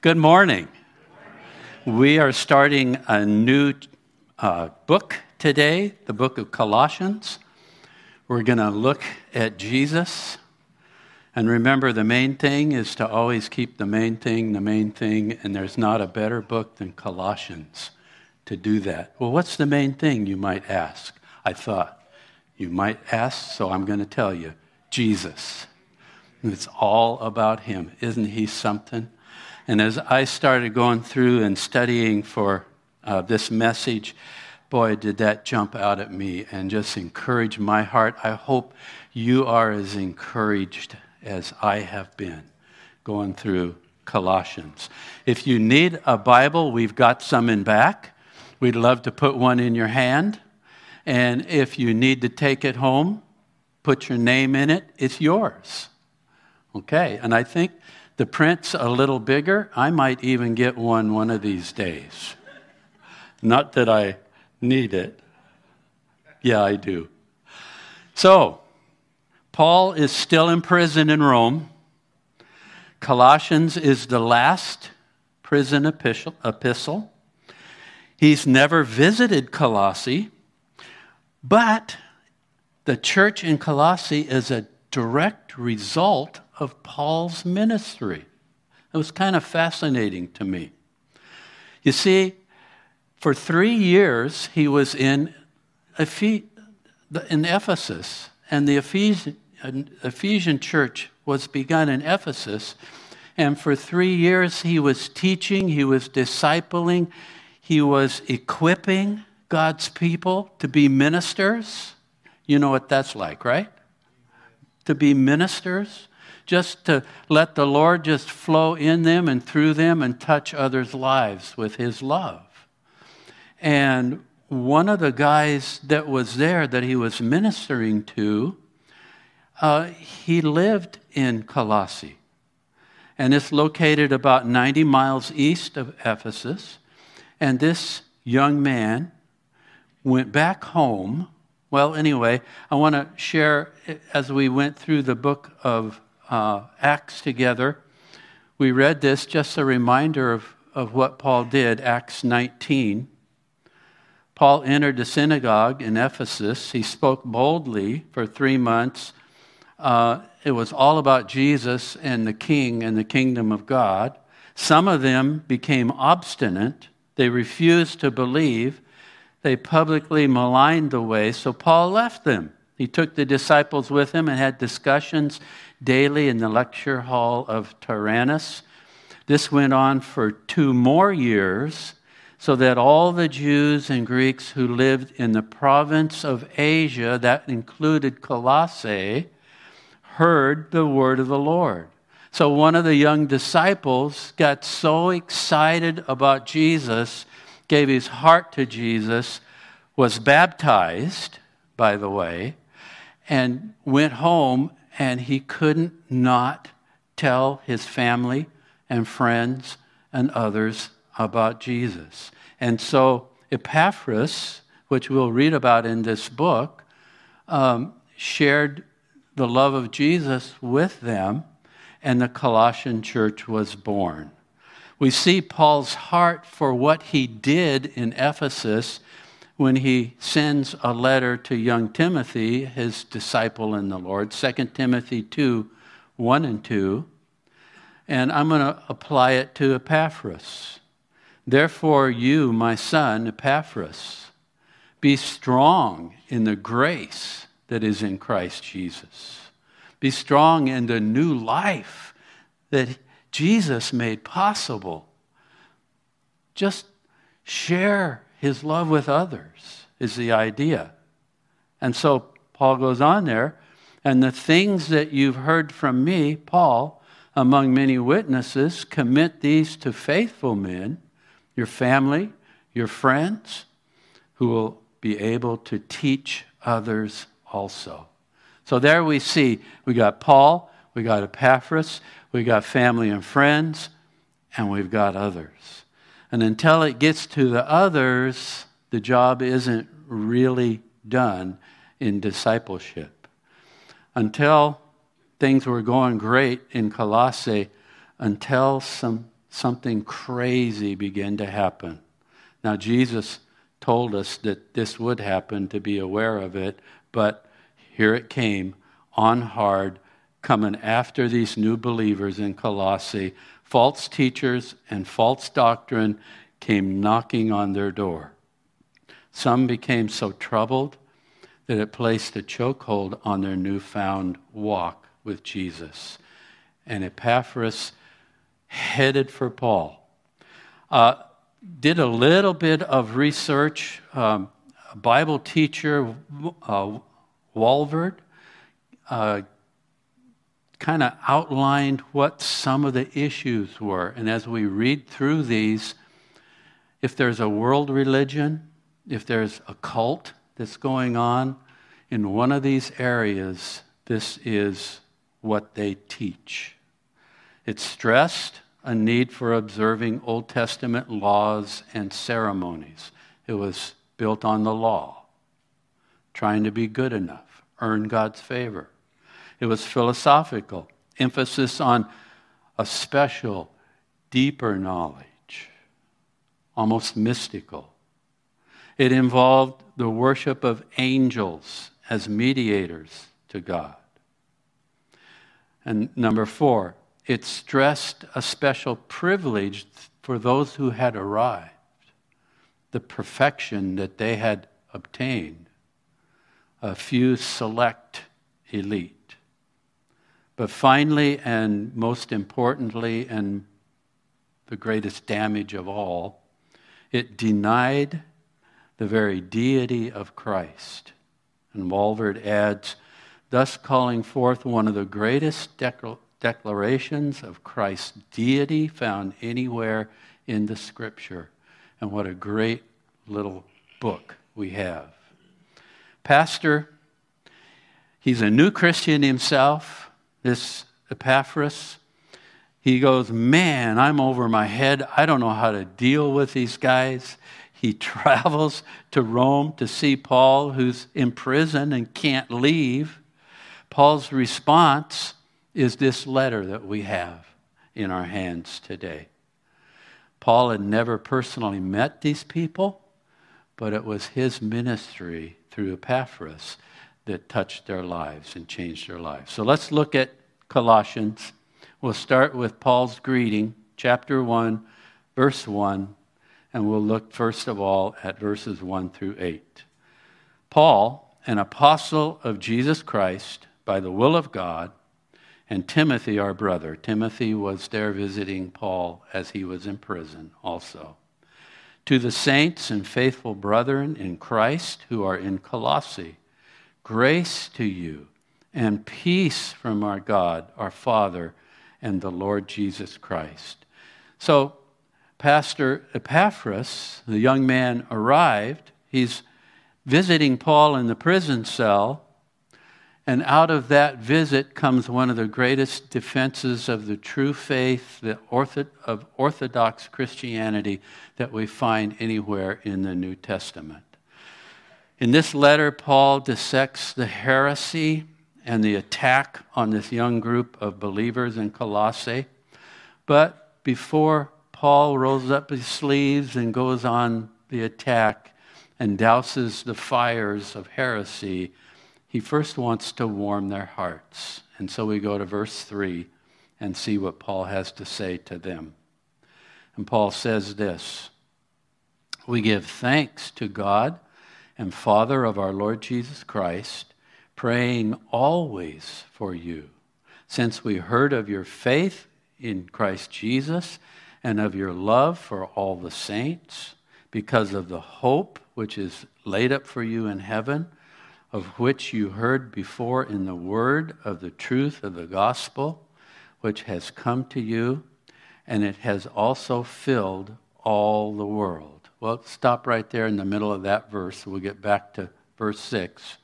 Good morning. We are starting a new uh, book today, the book of Colossians. We're going to look at Jesus. And remember, the main thing is to always keep the main thing the main thing, and there's not a better book than Colossians to do that. Well, what's the main thing, you might ask? I thought. You might ask, so I'm going to tell you Jesus. It's all about Him. Isn't He something? And as I started going through and studying for uh, this message, boy, did that jump out at me and just encourage my heart. I hope you are as encouraged as I have been going through Colossians. If you need a Bible, we've got some in back. We'd love to put one in your hand. And if you need to take it home, put your name in it, it's yours. Okay, and I think the print's a little bigger. I might even get one one of these days. Not that I need it. Yeah, I do. So, Paul is still in prison in Rome. Colossians is the last prison epistle. He's never visited Colossae, but the church in Colossae is a direct result of Paul's ministry. It was kind of fascinating to me. You see, for three years he was in, in Ephesus, and the Ephesian, Ephesian church was begun in Ephesus. And for three years he was teaching, he was discipling, he was equipping God's people to be ministers. You know what that's like, right? To be ministers just to let the Lord just flow in them and through them and touch others' lives with His love. And one of the guys that was there that he was ministering to, uh, he lived in Colossae. And it's located about 90 miles east of Ephesus. And this young man went back home. Well, anyway, I want to share as we went through the book of uh, Acts together. We read this, just a reminder of, of what Paul did, Acts 19. Paul entered the synagogue in Ephesus. He spoke boldly for three months. Uh, it was all about Jesus and the king and the kingdom of God. Some of them became obstinate. They refused to believe. They publicly maligned the way, so Paul left them. He took the disciples with him and had discussions daily in the lecture hall of Tyrannus. This went on for two more years, so that all the Jews and Greeks who lived in the province of Asia, that included Colossae, heard the word of the Lord. So one of the young disciples got so excited about Jesus, gave his heart to Jesus, was baptized, by the way, and went home and he couldn't not tell his family and friends and others about Jesus. And so Epaphras, which we'll read about in this book, um, shared the love of Jesus with them, and the Colossian church was born. We see Paul's heart for what he did in Ephesus when he sends a letter to young Timothy, his disciple in the Lord, 2 Timothy 2 1 and 2. And I'm going to apply it to Epaphras. Therefore, you, my son, Epaphras, be strong in the grace that is in Christ Jesus. Be strong in the new life that Jesus made possible. Just share his love with others is the idea. And so Paul goes on there, and the things that you've heard from me, Paul, among many witnesses, commit these to faithful men, your family, your friends, who will be able to teach others also. So there we see we got Paul, we got Epaphras, we got family and friends, and we've got others. And until it gets to the others, the job isn't really done in discipleship. Until things were going great in Colossae, until some something crazy began to happen. Now, Jesus told us that this would happen to be aware of it, but here it came on hard, coming after these new believers in Colossae. False teachers and false doctrine came knocking on their door. Some became so troubled that it placed a chokehold on their newfound walk with Jesus. And Epaphras headed for Paul. Uh, did a little bit of research. Um, Bible teacher uh, uh, kind of outlined what some of the issues were. And as we read through these, if there's a world religion, if there's a cult that's going on in one of these areas, this is what they teach. It stressed a need for observing Old Testament laws and ceremonies. It was built on the law, trying to be good enough, earn God's favor. It was philosophical, emphasis on a special, deeper knowledge, almost mystical. It involved the worship of angels as mediators to God. And number four, it stressed a special privilege for those who had arrived, the perfection that they had obtained, a few select elite. But finally, and most importantly, and the greatest damage of all, it denied the very deity of Christ. And Walvoord adds, thus calling forth one of the greatest declarations of Christ's deity found anywhere in the scripture. And what a great little book we have. Pastor, he's a new Christian himself, this Epaphras. He goes, Man, I'm over my head. I don't know how to deal with these guys. He travels to Rome to see Paul, who's in prison and can't leave. Paul's response is this letter that we have in our hands today. Paul had never personally met these people, but it was his ministry through Epaphras that touched their lives and changed their lives. So let's look at Colossians. We'll start with Paul's greeting, chapter 1, verse 1, and we'll look first of all at verses 1 through 8. Paul, an apostle of Jesus Christ, by the will of God, and Timothy, our brother. Timothy was there visiting Paul as he was in prison also. To the saints and faithful brethren in Christ who are in Colossae, grace to you and peace from our God, our Father, and the Lord Jesus Christ. So, Pastor Epaphras, the young man, arrived. He's visiting Paul in the prison cell and out of that visit comes one of the greatest defenses of the true faith the ortho, of Orthodox Christianity that we find anywhere in the New Testament. In this letter, Paul dissects the heresy and the attack on this young group of believers in Colossae. But before Paul rolls up his sleeves and goes on the attack and douses the fires of heresy, he first wants to warm their hearts. And so we go to verse 3 and see what Paul has to say to them. And Paul says this We give thanks to God and Father of our Lord Jesus Christ, praying always for you, since we heard of your faith in Christ Jesus and of your love for all the saints, because of the hope which is laid up for you in heaven of which you heard before in the word of the truth of the gospel, which has come to you, and it has also filled all the world. Well, stop right there in the middle of that verse. We'll get back to verse 6.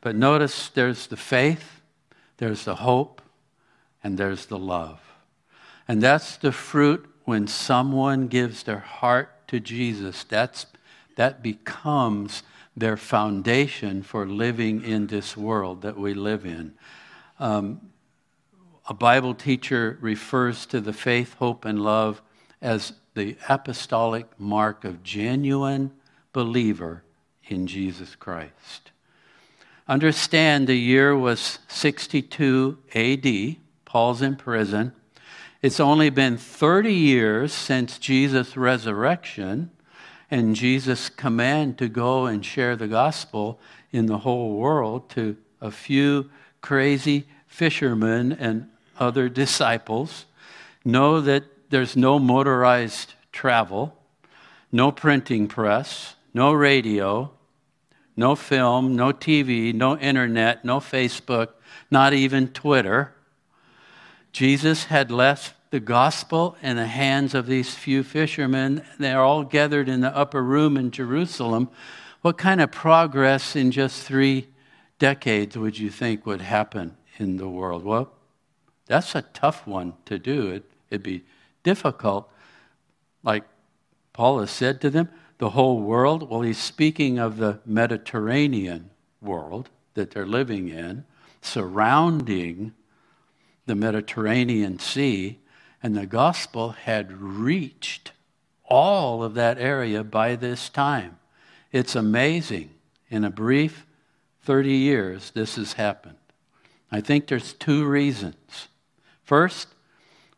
But notice there's the faith, there's the hope, and there's the love. And that's the fruit when someone gives their heart to Jesus. That's, that becomes their foundation for living in this world that we live in. Um, a Bible teacher refers to the faith, hope, and love as the apostolic mark of genuine believer in Jesus Christ. Understand the year was 62 AD. Paul's in prison. It's only been 30 years since Jesus' resurrection and Jesus' command to go and share the gospel in the whole world to a few crazy fishermen and other disciples. Know that there's no motorized travel, no printing press, no radio, no film, no TV, no internet, no Facebook, not even Twitter. Jesus had left the gospel in the hands of these few fishermen. They're all gathered in the upper room in Jerusalem. What kind of progress in just three decades would you think would happen in the world? Well, that's a tough one to do. It, it'd be difficult. Like Paul has said to them, the whole world? Well, he's speaking of the Mediterranean world that they're living in, surrounding the Mediterranean Sea, and the gospel had reached all of that area by this time. It's amazing. In a brief 30 years, this has happened. I think there's two reasons. First,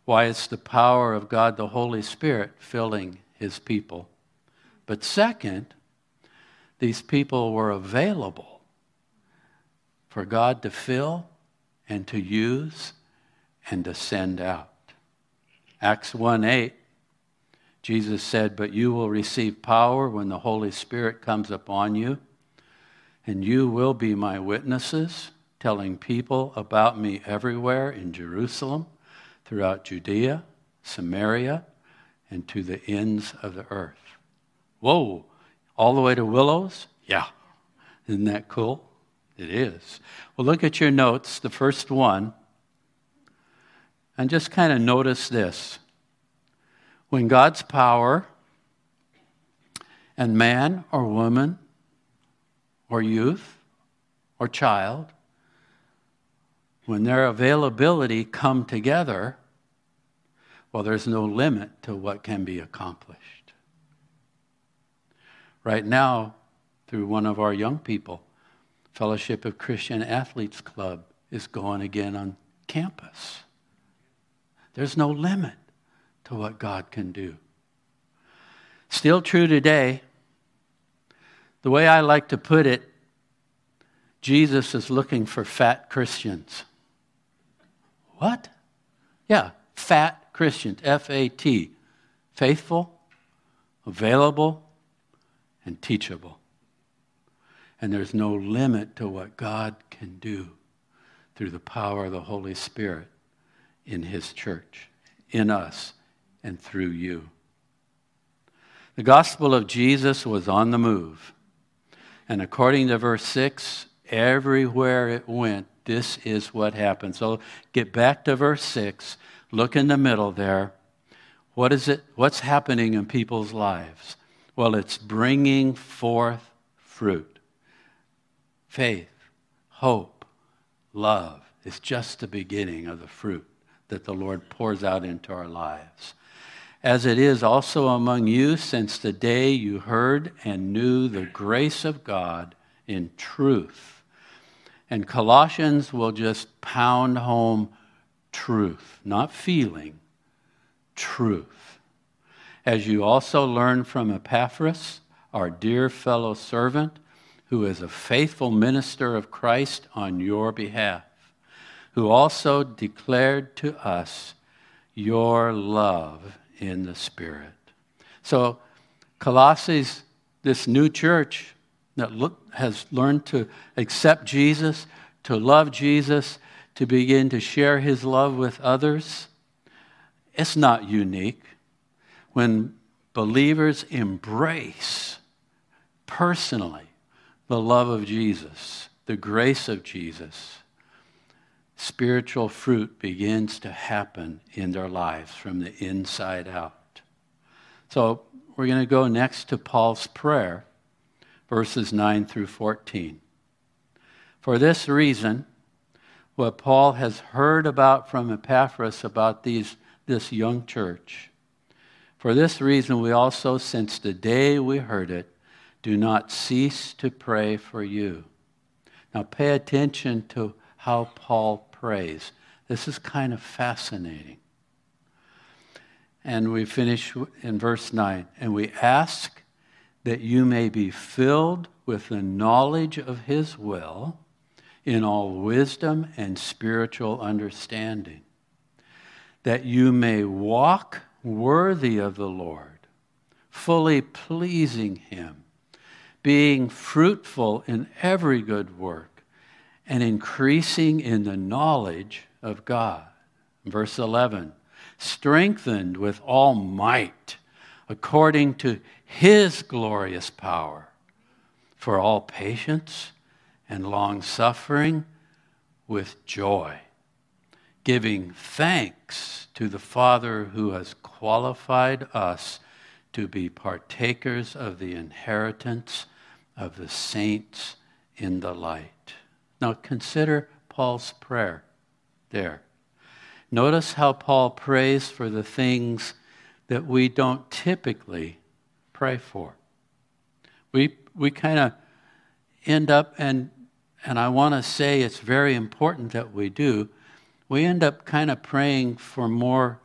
why it's the power of God the Holy Spirit filling his people. But second, these people were available for God to fill and to use and to send out. Acts 1 8, Jesus said, But you will receive power when the Holy Spirit comes upon you, and you will be my witnesses, telling people about me everywhere in Jerusalem, throughout Judea, Samaria, and to the ends of the earth. Whoa, all the way to Willows? Yeah. Isn't that cool? It is. Well, look at your notes, the first one, and just kind of notice this. When God's power and man or woman or youth or child, when their availability come together, well, there's no limit to what can be accomplished right now through one of our young people. Fellowship of Christian Athletes Club is going again on campus. There's no limit to what God can do. Still true today. The way I like to put it, Jesus is looking for fat Christians. What? Yeah, fat Christians, F A T. Faithful, available, and teachable. And there's no limit to what God can do through the power of the Holy Spirit in His church, in us, and through you. The gospel of Jesus was on the move. And according to verse 6, everywhere it went, this is what happened. So get back to verse 6. Look in the middle there. What is it? What's happening in people's lives? Well, it's bringing forth fruit. Faith, hope, love is just the beginning of the fruit that the Lord pours out into our lives. As it is also among you since the day you heard and knew the grace of God in truth. And Colossians will just pound home truth, not feeling, truth as you also learned from Epaphras, our dear fellow servant, who is a faithful minister of Christ on your behalf, who also declared to us your love in the Spirit. So, Colossians, this new church that look, has learned to accept Jesus, to love Jesus, to begin to share his love with others, it's not unique when believers embrace personally the love of Jesus, the grace of Jesus, spiritual fruit begins to happen in their lives from the inside out. So we're going to go next to Paul's prayer, verses 9 through 14. For this reason, what Paul has heard about from Epaphras about these, this young church, For this reason, we also, since the day we heard it, do not cease to pray for you. Now, pay attention to how Paul prays. This is kind of fascinating. And we finish in verse 9. And we ask that you may be filled with the knowledge of his will in all wisdom and spiritual understanding, that you may walk worthy of the Lord, fully pleasing him, being fruitful in every good work, and increasing in the knowledge of God. Verse 11 strengthened with all might according to his glorious power for all patience and long suffering with joy, giving thanks to the Father who has qualified us to be partakers of the inheritance of the saints in the light. Now consider Paul's prayer there. Notice how Paul prays for the things that we don't typically pray for. We, we kind of end up, and, and I want to say it's very important that we do, we end up kind of praying for more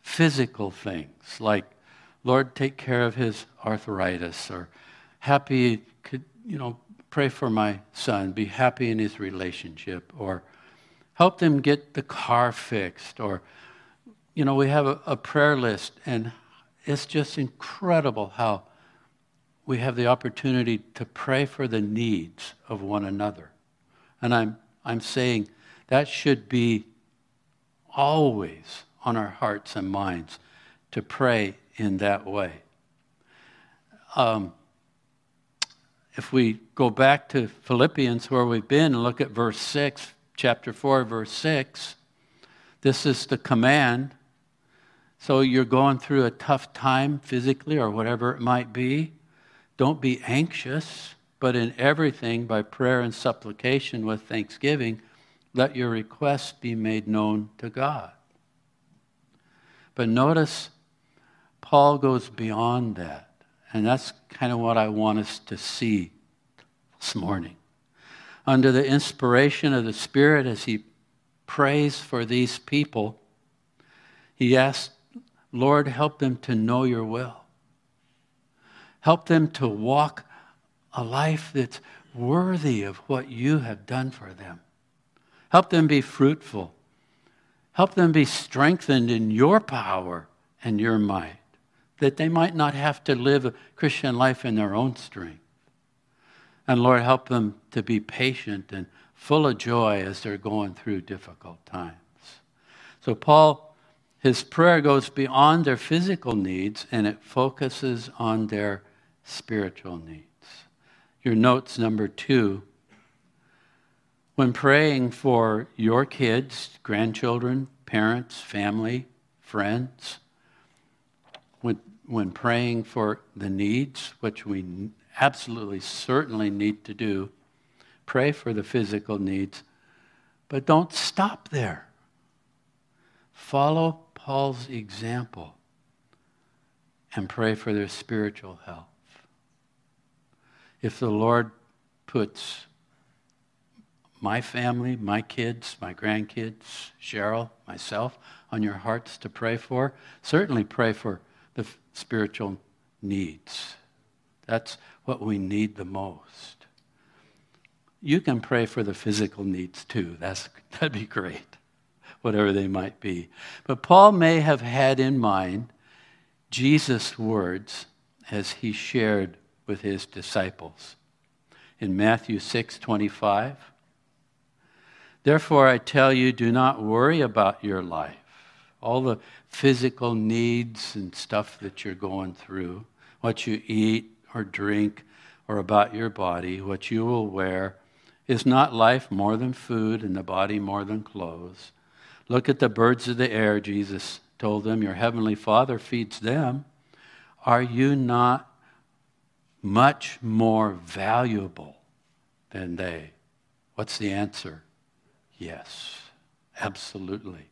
physical things, like, Lord, take care of his arthritis, or happy, could, you know, pray for my son, be happy in his relationship, or help them get the car fixed, or you know, we have a, a prayer list, and it's just incredible how we have the opportunity to pray for the needs of one another. And I'm, I'm saying that should be always on our hearts and minds to pray in that way. Um, if we go back to Philippians, where we've been, and look at verse 6, chapter 4, verse 6, this is the command so you're going through a tough time physically or whatever it might be. Don't be anxious, but in everything, by prayer and supplication with thanksgiving, let your requests be made known to God. But notice Paul goes beyond that. And that's kind of what I want us to see this morning. Under the inspiration of the Spirit, as he prays for these people, he asks Lord, help them to know your will. Help them to walk a life that's worthy of what you have done for them. Help them be fruitful. Help them be strengthened in your power and your might, that they might not have to live a Christian life in their own strength. And Lord, help them to be patient and full of joy as they're going through difficult times. So, Paul his prayer goes beyond their physical needs and it focuses on their spiritual needs. Your notes number two when praying for your kids, grandchildren, parents, family, friends, when, when praying for the needs, which we absolutely certainly need to do, pray for the physical needs, but don't stop there. Follow Paul's example and pray for their spiritual health. If the Lord puts my family, my kids, my grandkids, Cheryl, myself, on your hearts to pray for, certainly pray for the spiritual needs. That's what we need the most. You can pray for the physical needs too. That's, that'd be great whatever they might be. But Paul may have had in mind Jesus' words as he shared with his disciples. In Matthew 6 25, Therefore I tell you, do not worry about your life, all the physical needs and stuff that you're going through, what you eat or drink, or about your body, what you will wear. Is not life more than food and the body more than clothes? Look at the birds of the air, Jesus told them. Your heavenly Father feeds them. Are you not much more valuable than they? What's the answer? Yes, absolutely.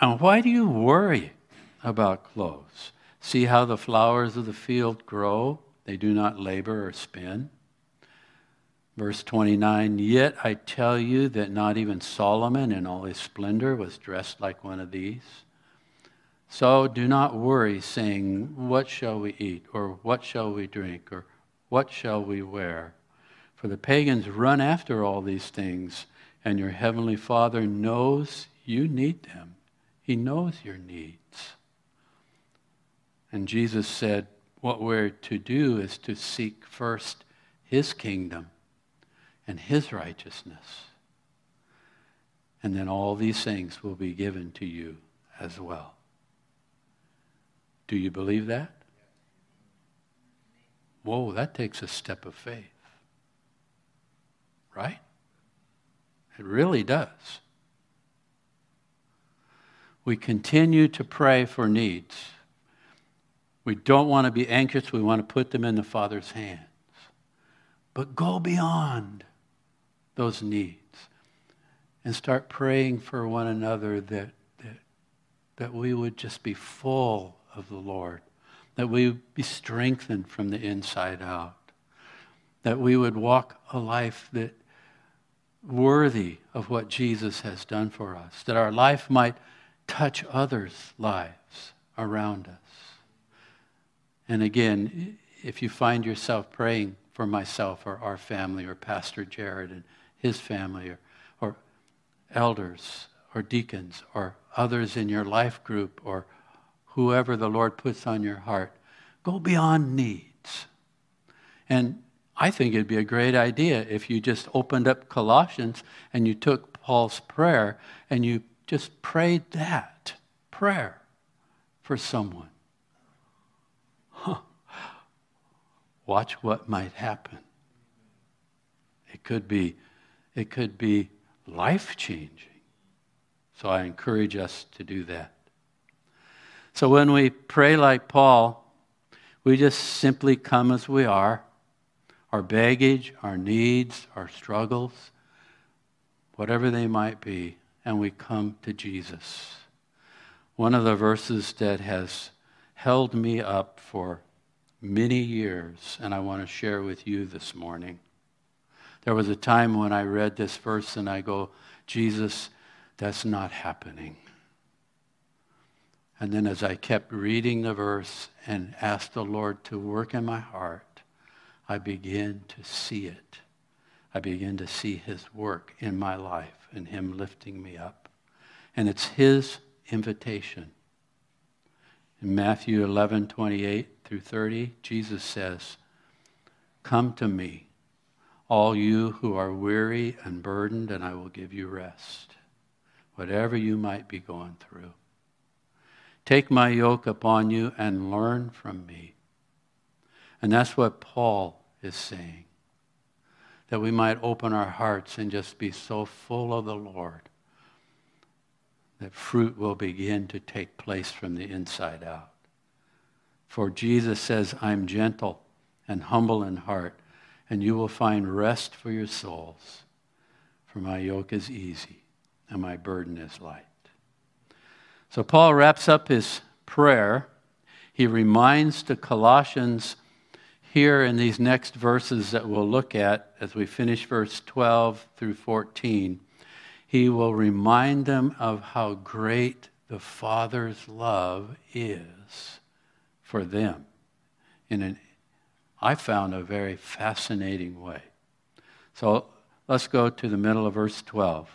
And why do you worry about clothes. See how the flowers of the field grow? They do not labor or spin. Verse 29 Yet I tell you that not even Solomon in all his splendor was dressed like one of these. So do not worry, saying, What shall we eat? Or what shall we drink? Or what shall we wear? For the pagans run after all these things, and your heavenly Father knows you need them. He knows your needs. And Jesus said, What we're to do is to seek first His kingdom and His righteousness. And then all these things will be given to you as well. Do you believe that? Whoa, that takes a step of faith. Right? It really does. We continue to pray for needs. We don't want to be anxious. We want to put them in the Father's hands. But go beyond those needs and start praying for one another that, that, that we would just be full of the Lord, that we be strengthened from the inside out, that we would walk a life that worthy of what Jesus has done for us, that our life might touch others' lives around us. And again, if you find yourself praying for myself or our family or Pastor Jared and his family or, or elders or deacons or others in your life group or whoever the Lord puts on your heart, go beyond needs. And I think it'd be a great idea if you just opened up Colossians and you took Paul's prayer and you just prayed that prayer for someone. Huh. Watch what might happen. It could be, it could be life changing. So I encourage us to do that. So when we pray like Paul, we just simply come as we are our baggage, our needs, our struggles, whatever they might be, and we come to Jesus. One of the verses that has held me up for many years, and I want to share with you this morning. There was a time when I read this verse and I go, Jesus, that's not happening. And then as I kept reading the verse and asked the Lord to work in my heart, I begin to see it. I begin to see his work in my life and him lifting me up. And it's his invitation. In Matthew 11, 28 through 30, Jesus says, Come to me, all you who are weary and burdened, and I will give you rest, whatever you might be going through. Take my yoke upon you and learn from me. And that's what Paul is saying. That we might open our hearts and just be so full of the Lord that fruit will begin to take place from the inside out. For Jesus says, I'm gentle and humble in heart, and you will find rest for your souls. For my yoke is easy and my burden is light. So Paul wraps up his prayer. He reminds the Colossians here in these next verses that we'll look at as we finish verse 12 through 14, he will remind them of how great the Father's love is for them in an, I found, a very fascinating way. So let's go to the middle of verse 12.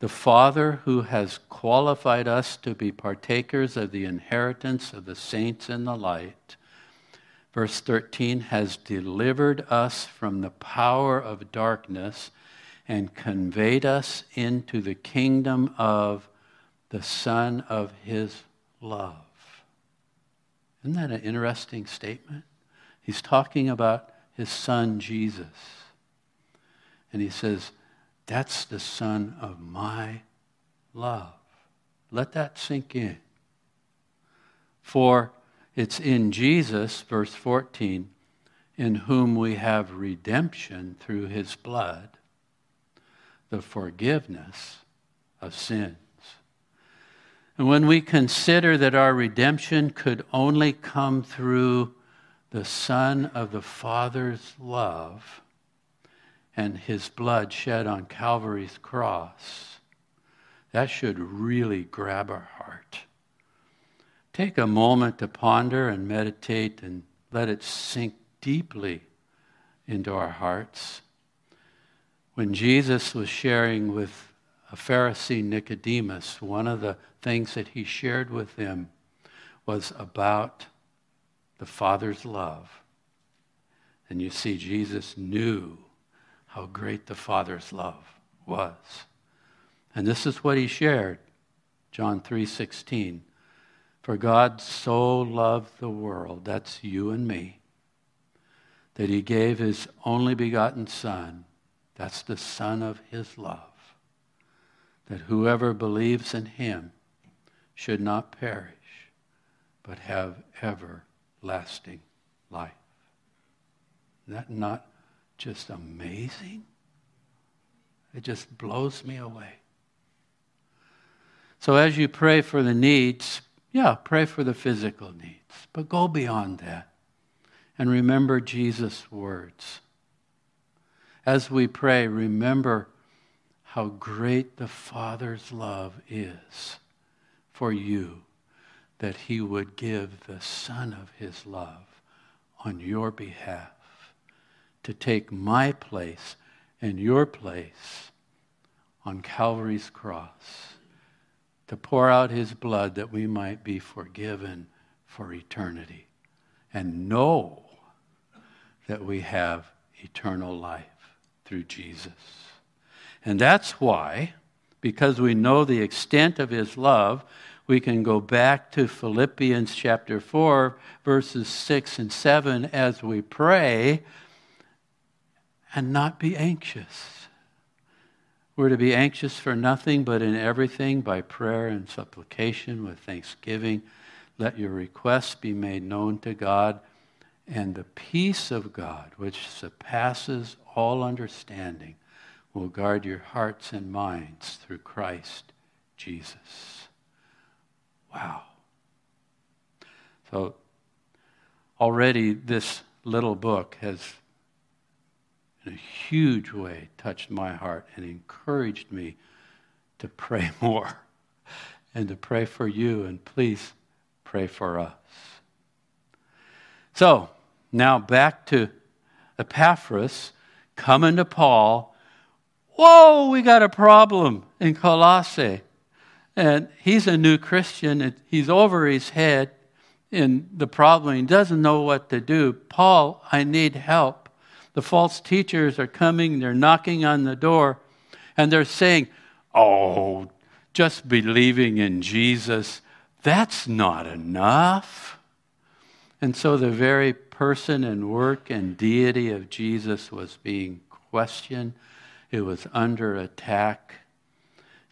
The Father who has qualified us to be partakers of the inheritance of the saints in the light verse 13, has delivered us from the power of darkness and conveyed us into the kingdom of the Son of His love. Isn't that an interesting statement? He's talking about His Son, Jesus. And He says, That's the Son of my love. Let that sink in. For it's in Jesus, verse 14, in whom we have redemption through his blood, the forgiveness of sins. And when we consider that our redemption could only come through the Son of the Father's love and his blood shed on Calvary's cross, that should really grab our heart. Take a moment to ponder and meditate and let it sink deeply into our hearts. When Jesus was sharing with a Pharisee Nicodemus, one of the things that he shared with him was about the Father's love. And you see, Jesus knew how great the Father's love was. And this is what he shared. John 3:16. For God so loved the world, that's you and me, that he gave his only begotten Son, that's the Son of his love, that whoever believes in him should not perish, but have everlasting life. Is that not just amazing? It just blows me away. So as you pray for the needs, yeah, pray for the physical needs, but go beyond that and remember Jesus' words. As we pray, remember how great the Father's love is for you that he would give the Son of his love on your behalf to take my place and your place on Calvary's cross to pour out his blood that we might be forgiven for eternity and know that we have eternal life through Jesus. And that's why, because we know the extent of his love, we can go back to Philippians chapter 4, verses 6 and 7 as we pray and not be anxious. We're to be anxious for nothing, but in everything by prayer and supplication with thanksgiving. Let your requests be made known to God, and the peace of God, which surpasses all understanding, will guard your hearts and minds through Christ Jesus. Wow. So, already this little book has in a huge way touched my heart and encouraged me to pray more and to pray for you. And please pray for us. So, now back to Epaphras coming to Paul. Whoa, we got a problem in Colossae. And he's a new Christian. and He's over his head in the problem. He doesn't know what to do. Paul, I need help. The false teachers are coming, they're knocking on the door, and they're saying, Oh, just believing in Jesus, that's not enough. And so the very person and work and deity of Jesus was being questioned, it was under attack.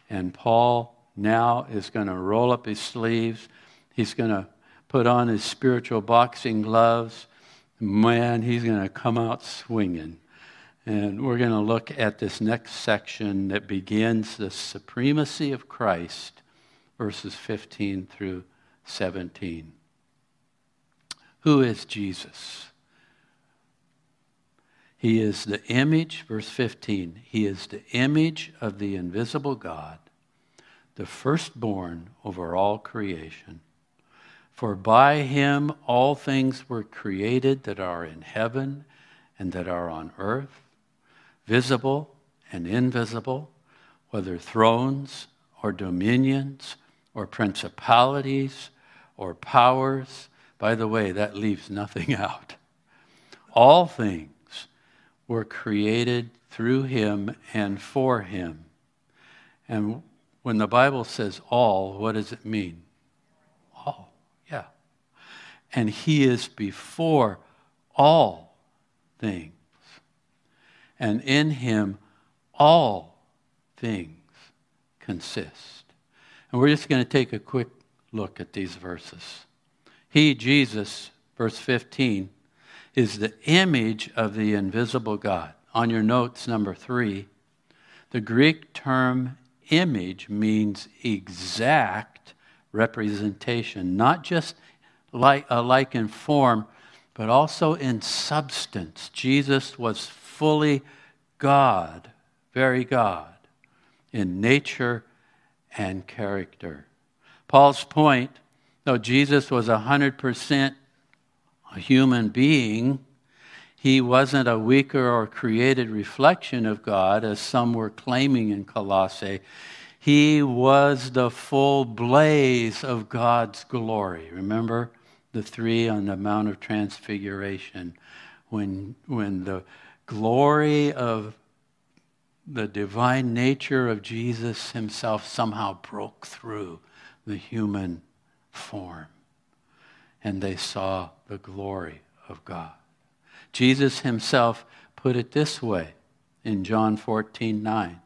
And Paul now is going to roll up his sleeves. He's going to put on his spiritual boxing gloves man, he's going to come out swinging. And we're going to look at this next section that begins the supremacy of Christ, verses 15 through 17. Who is Jesus? He is the image, verse 15, he is the image of the invisible God, the firstborn over all creation. For by him all things were created that are in heaven and that are on earth, visible and invisible, whether thrones or dominions or principalities or powers. By the way, that leaves nothing out. All things were created through him and for him. And when the Bible says all, what does it mean? And he is before all things. And in him, all things consist. And we're just going to take a quick look at these verses. He, Jesus, verse 15, is the image of the invisible God. On your notes, number three, the Greek term image means exact representation, not just like, uh, alike in form, but also in substance. Jesus was fully God, very God, in nature and character. Paul's point, though Jesus was 100% a human being, he wasn't a weaker or created reflection of God, as some were claiming in Colossae. He was the full blaze of God's glory. Remember the three on the Mount of Transfiguration when, when the glory of the divine nature of Jesus himself somehow broke through the human form. And they saw the glory of God. Jesus himself put it this way in John 14 9.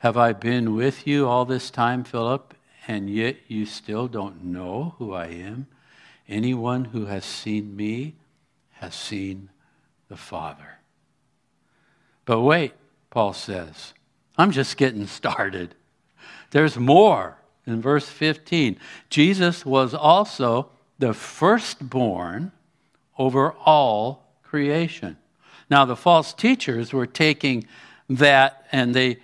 Have I been with you all this time, Philip, and yet you still don't know who I am? Anyone who has seen me has seen the Father. But wait, Paul says, I'm just getting started. There's more. In verse 15, Jesus was also the firstborn over all creation. Now, the false teachers were taking that and they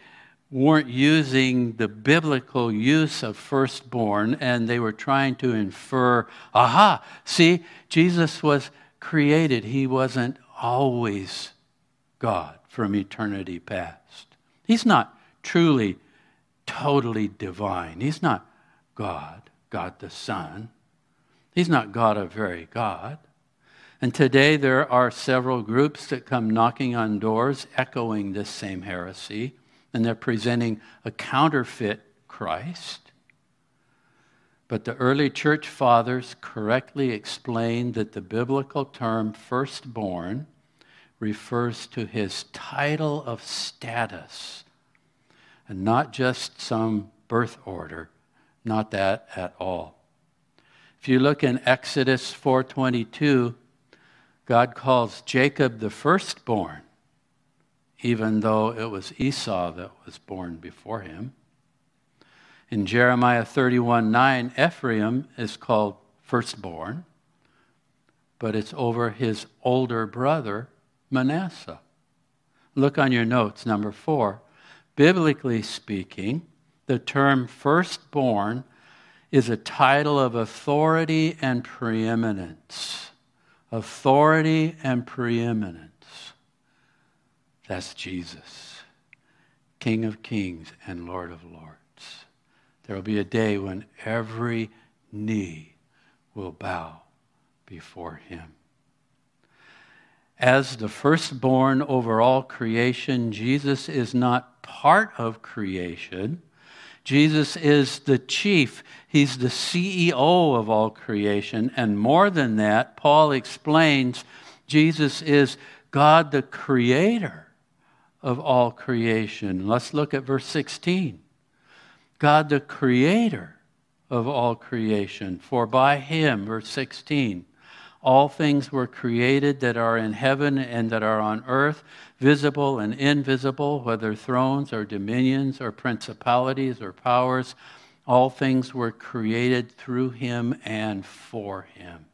weren't using the biblical use of firstborn and they were trying to infer, aha, see, Jesus was created. He wasn't always God from eternity past. He's not truly, totally divine. He's not God, God the Son. He's not God of very God. And today there are several groups that come knocking on doors echoing this same heresy and they're presenting a counterfeit Christ. But the early church fathers correctly explained that the biblical term firstborn refers to his title of status and not just some birth order, not that at all. If you look in Exodus 4:22, God calls Jacob the firstborn even though it was Esau that was born before him. In Jeremiah 31 9, Ephraim is called firstborn, but it's over his older brother, Manasseh. Look on your notes, number four. Biblically speaking, the term firstborn is a title of authority and preeminence. Authority and preeminence. That's Jesus, King of kings and Lord of lords. There will be a day when every knee will bow before him. As the firstborn over all creation, Jesus is not part of creation. Jesus is the chief. He's the CEO of all creation. And more than that, Paul explains Jesus is God the creator of all creation. Let's look at verse 16. God, the creator of all creation, for by him, verse 16, all things were created that are in heaven and that are on earth, visible and invisible, whether thrones or dominions or principalities or powers. All things were created through him and for him.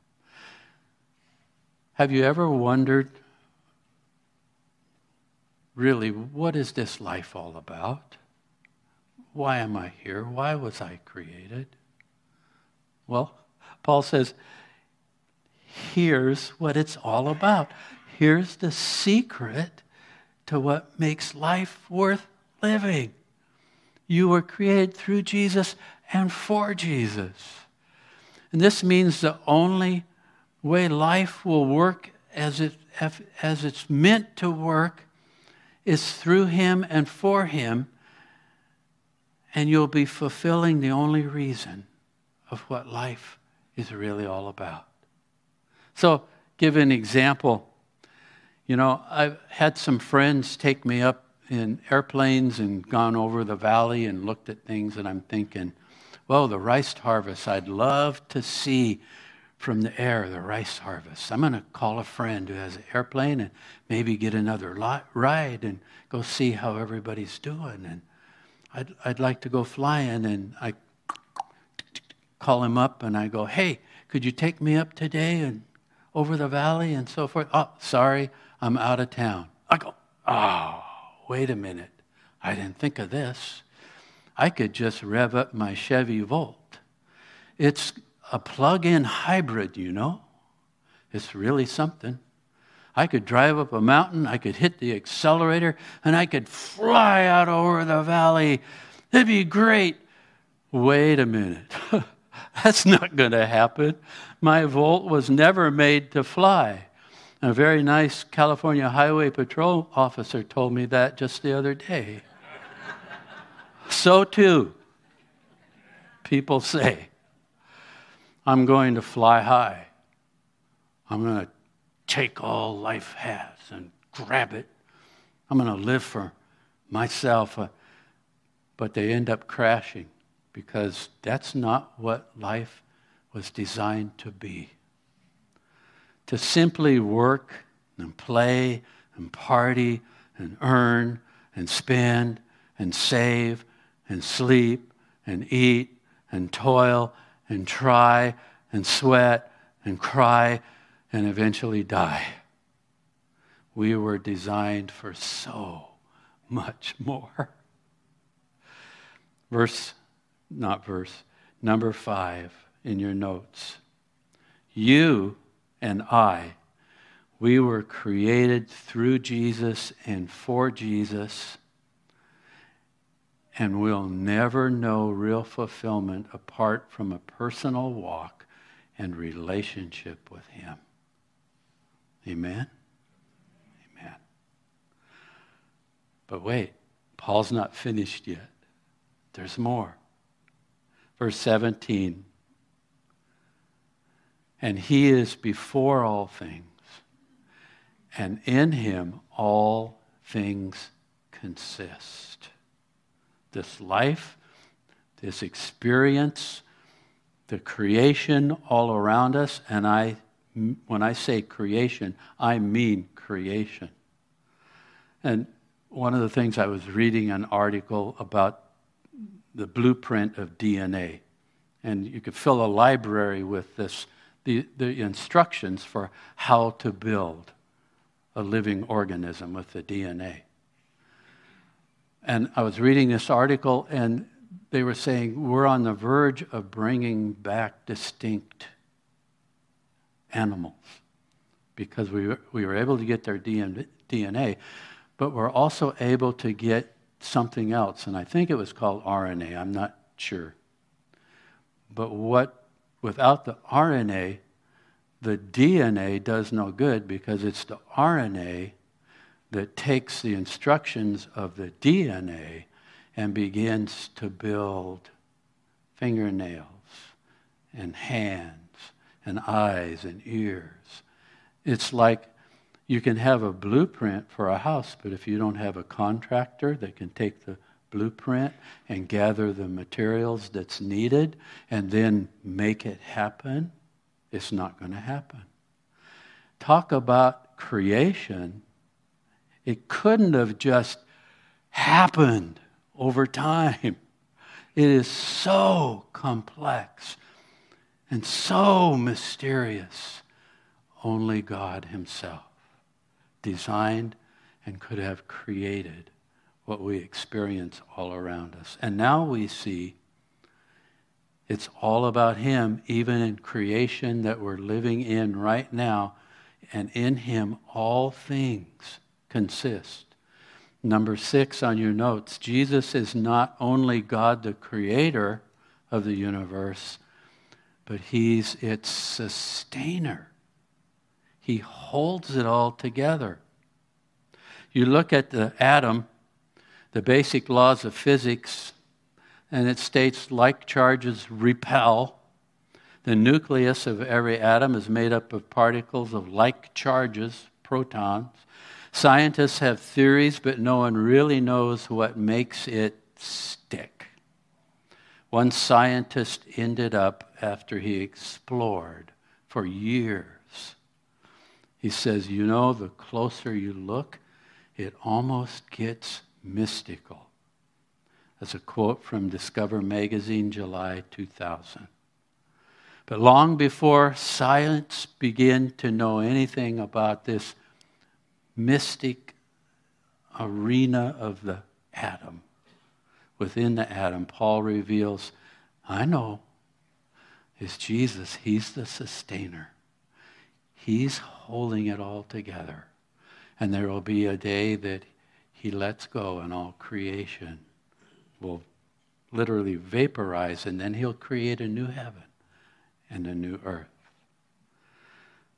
Have you ever wondered really, what is this life all about? Why am I here? Why was I created? Well, Paul says, here's what it's all about. Here's the secret to what makes life worth living. You were created through Jesus and for Jesus. And this means the only way life will work as, it, as it's meant to work is through him and for him, and you'll be fulfilling the only reason of what life is really all about. So, give an example. You know, I've had some friends take me up in airplanes and gone over the valley and looked at things, and I'm thinking, well, the rice harvest, I'd love to see from the air, the rice harvest. I'm going to call a friend who has an airplane and maybe get another ride and go see how everybody's doing. And I'd, I'd like to go flying and I call him up and I go, hey, could you take me up today and over the valley and so forth? Oh, sorry, I'm out of town. I go, oh, wait a minute. I didn't think of this. I could just rev up my Chevy Volt. It's a plug in hybrid, you know. It's really something. I could drive up a mountain, I could hit the accelerator, and I could fly out over the valley. It'd be great. Wait a minute. That's not going to happen. My Volt was never made to fly. A very nice California Highway Patrol officer told me that just the other day. so, too, people say, I'm going to fly high. I'm going to take all life has and grab it. I'm going to live for myself. Uh, but they end up crashing because that's not what life was designed to be. To simply work and play and party and earn and spend and save and sleep and eat and toil and try and sweat and cry and eventually die. We were designed for so much more. Verse, not verse, number five in your notes. You and I, we were created through Jesus and for Jesus, and we'll never know real fulfillment apart from a personal walk and relationship with Him. Amen? Amen. But wait, Paul's not finished yet. There's more. Verse 17. And he is before all things, and in him all things consist. This life, this experience, the creation all around us, and I when I say creation, I mean creation. And one of the things I was reading an article about the blueprint of DNA. And you could fill a library with this, the, the instructions for how to build a living organism with the DNA. And I was reading this article, and they were saying we're on the verge of bringing back distinct animals because we were, we were able to get their DNA, but we're also able to get something else. And I think it was called RNA, I'm not sure. But what, without the RNA, the DNA does no good because it's the RNA that takes the instructions of the DNA and begins to build fingernails and hands and eyes and ears. It's like you can have a blueprint for a house, but if you don't have a contractor that can take the blueprint and gather the materials that's needed and then make it happen, it's not going to happen. Talk about creation. It couldn't have just happened over time. It is so complex and so mysterious. Only God Himself designed and could have created what we experience all around us. And now we see it's all about Him, even in creation that we're living in right now. And in Him, all things consist. Number six on your notes Jesus is not only God the creator of the universe, but He's its sustainer. He holds it all together. You look at the atom, the basic laws of physics, and it states like charges repel. The nucleus of every atom is made up of particles of like charges, protons. Scientists have theories, but no one really knows what makes it stick. One scientist ended up, after he explored for years, he says, You know, the closer you look, it almost gets mystical. That's a quote from Discover Magazine, July 2000. But long before science began to know anything about this mystic arena of the atom, within the atom, Paul reveals, I know, is Jesus. He's the sustainer. He's holding it all together. And there will be a day that he lets go and all creation will literally vaporize, and then he'll create a new heaven and a new earth.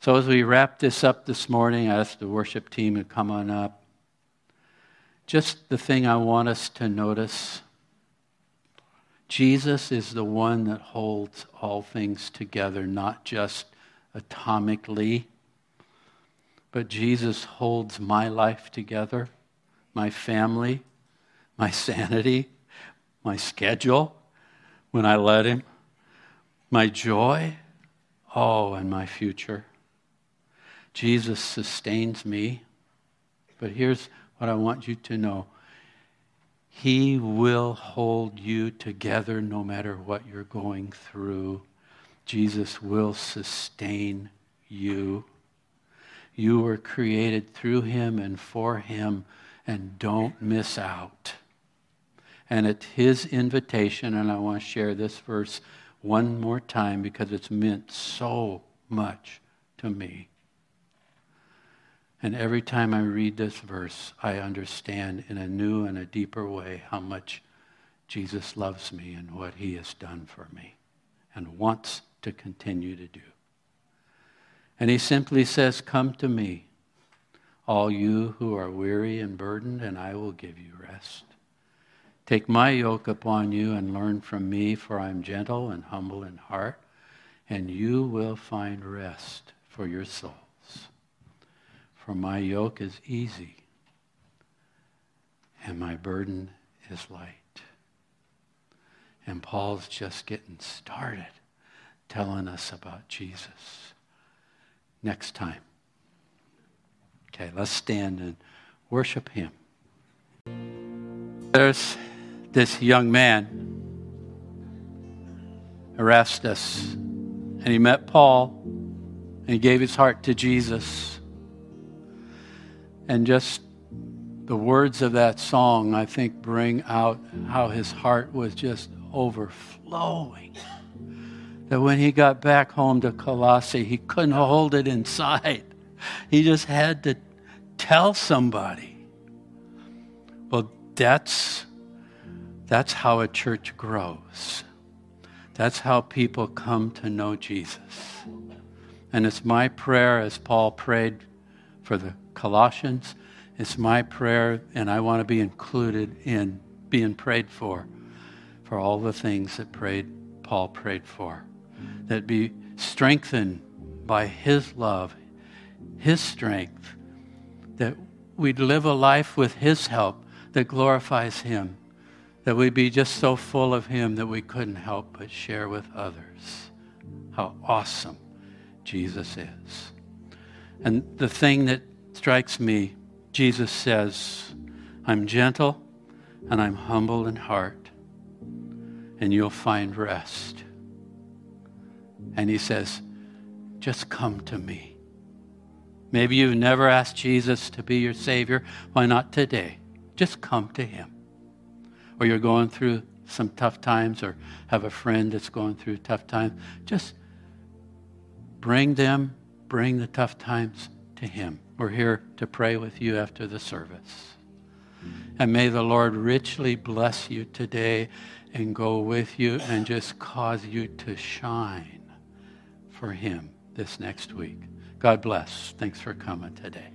So, as we wrap this up this morning, I ask the worship team to come on up. Just the thing I want us to notice Jesus is the one that holds all things together, not just atomically, but Jesus holds my life together, my family, my sanity, my schedule when I let Him, my joy, oh, and my future. Jesus sustains me. But here's what I want you to know He will hold you together no matter what you're going through. Jesus will sustain you. You were created through Him and for Him, and don't miss out. And at his invitation, and I want to share this verse one more time because it's meant so much to me. And every time I read this verse, I understand in a new and a deeper way how much Jesus loves me and what he has done for me and wants to continue to do. And he simply says, Come to me, all you who are weary and burdened, and I will give you rest. Take my yoke upon you and learn from me, for I am gentle and humble in heart, and you will find rest for your souls. For my yoke is easy, and my burden is light. And Paul's just getting started telling us about Jesus. Next time. Okay, let's stand and worship him. There's this young man, Erastus, and he met Paul and he gave his heart to Jesus. And just the words of that song, I think, bring out how his heart was just overflowing. That when he got back home to Colossae, he couldn't hold it inside. He just had to tell somebody. Well, that's that's how a church grows. That's how people come to know Jesus. And it's my prayer, as Paul prayed for the Colossians, it's my prayer, and I want to be included in being prayed for, for all the things that prayed, Paul prayed for. That be strengthened by his love, his strength, that we'd live a life with his help that glorifies him that we'd be just so full of Him that we couldn't help but share with others how awesome Jesus is. And the thing that strikes me, Jesus says, I'm gentle and I'm humble in heart, and you'll find rest. And He says, just come to me. Maybe you've never asked Jesus to be your Savior. Why not today? Just come to Him or you're going through some tough times or have a friend that's going through tough times, just bring them, bring the tough times to Him. We're here to pray with you after the service. And may the Lord richly bless you today and go with you and just cause you to shine for Him this next week. God bless. Thanks for coming today.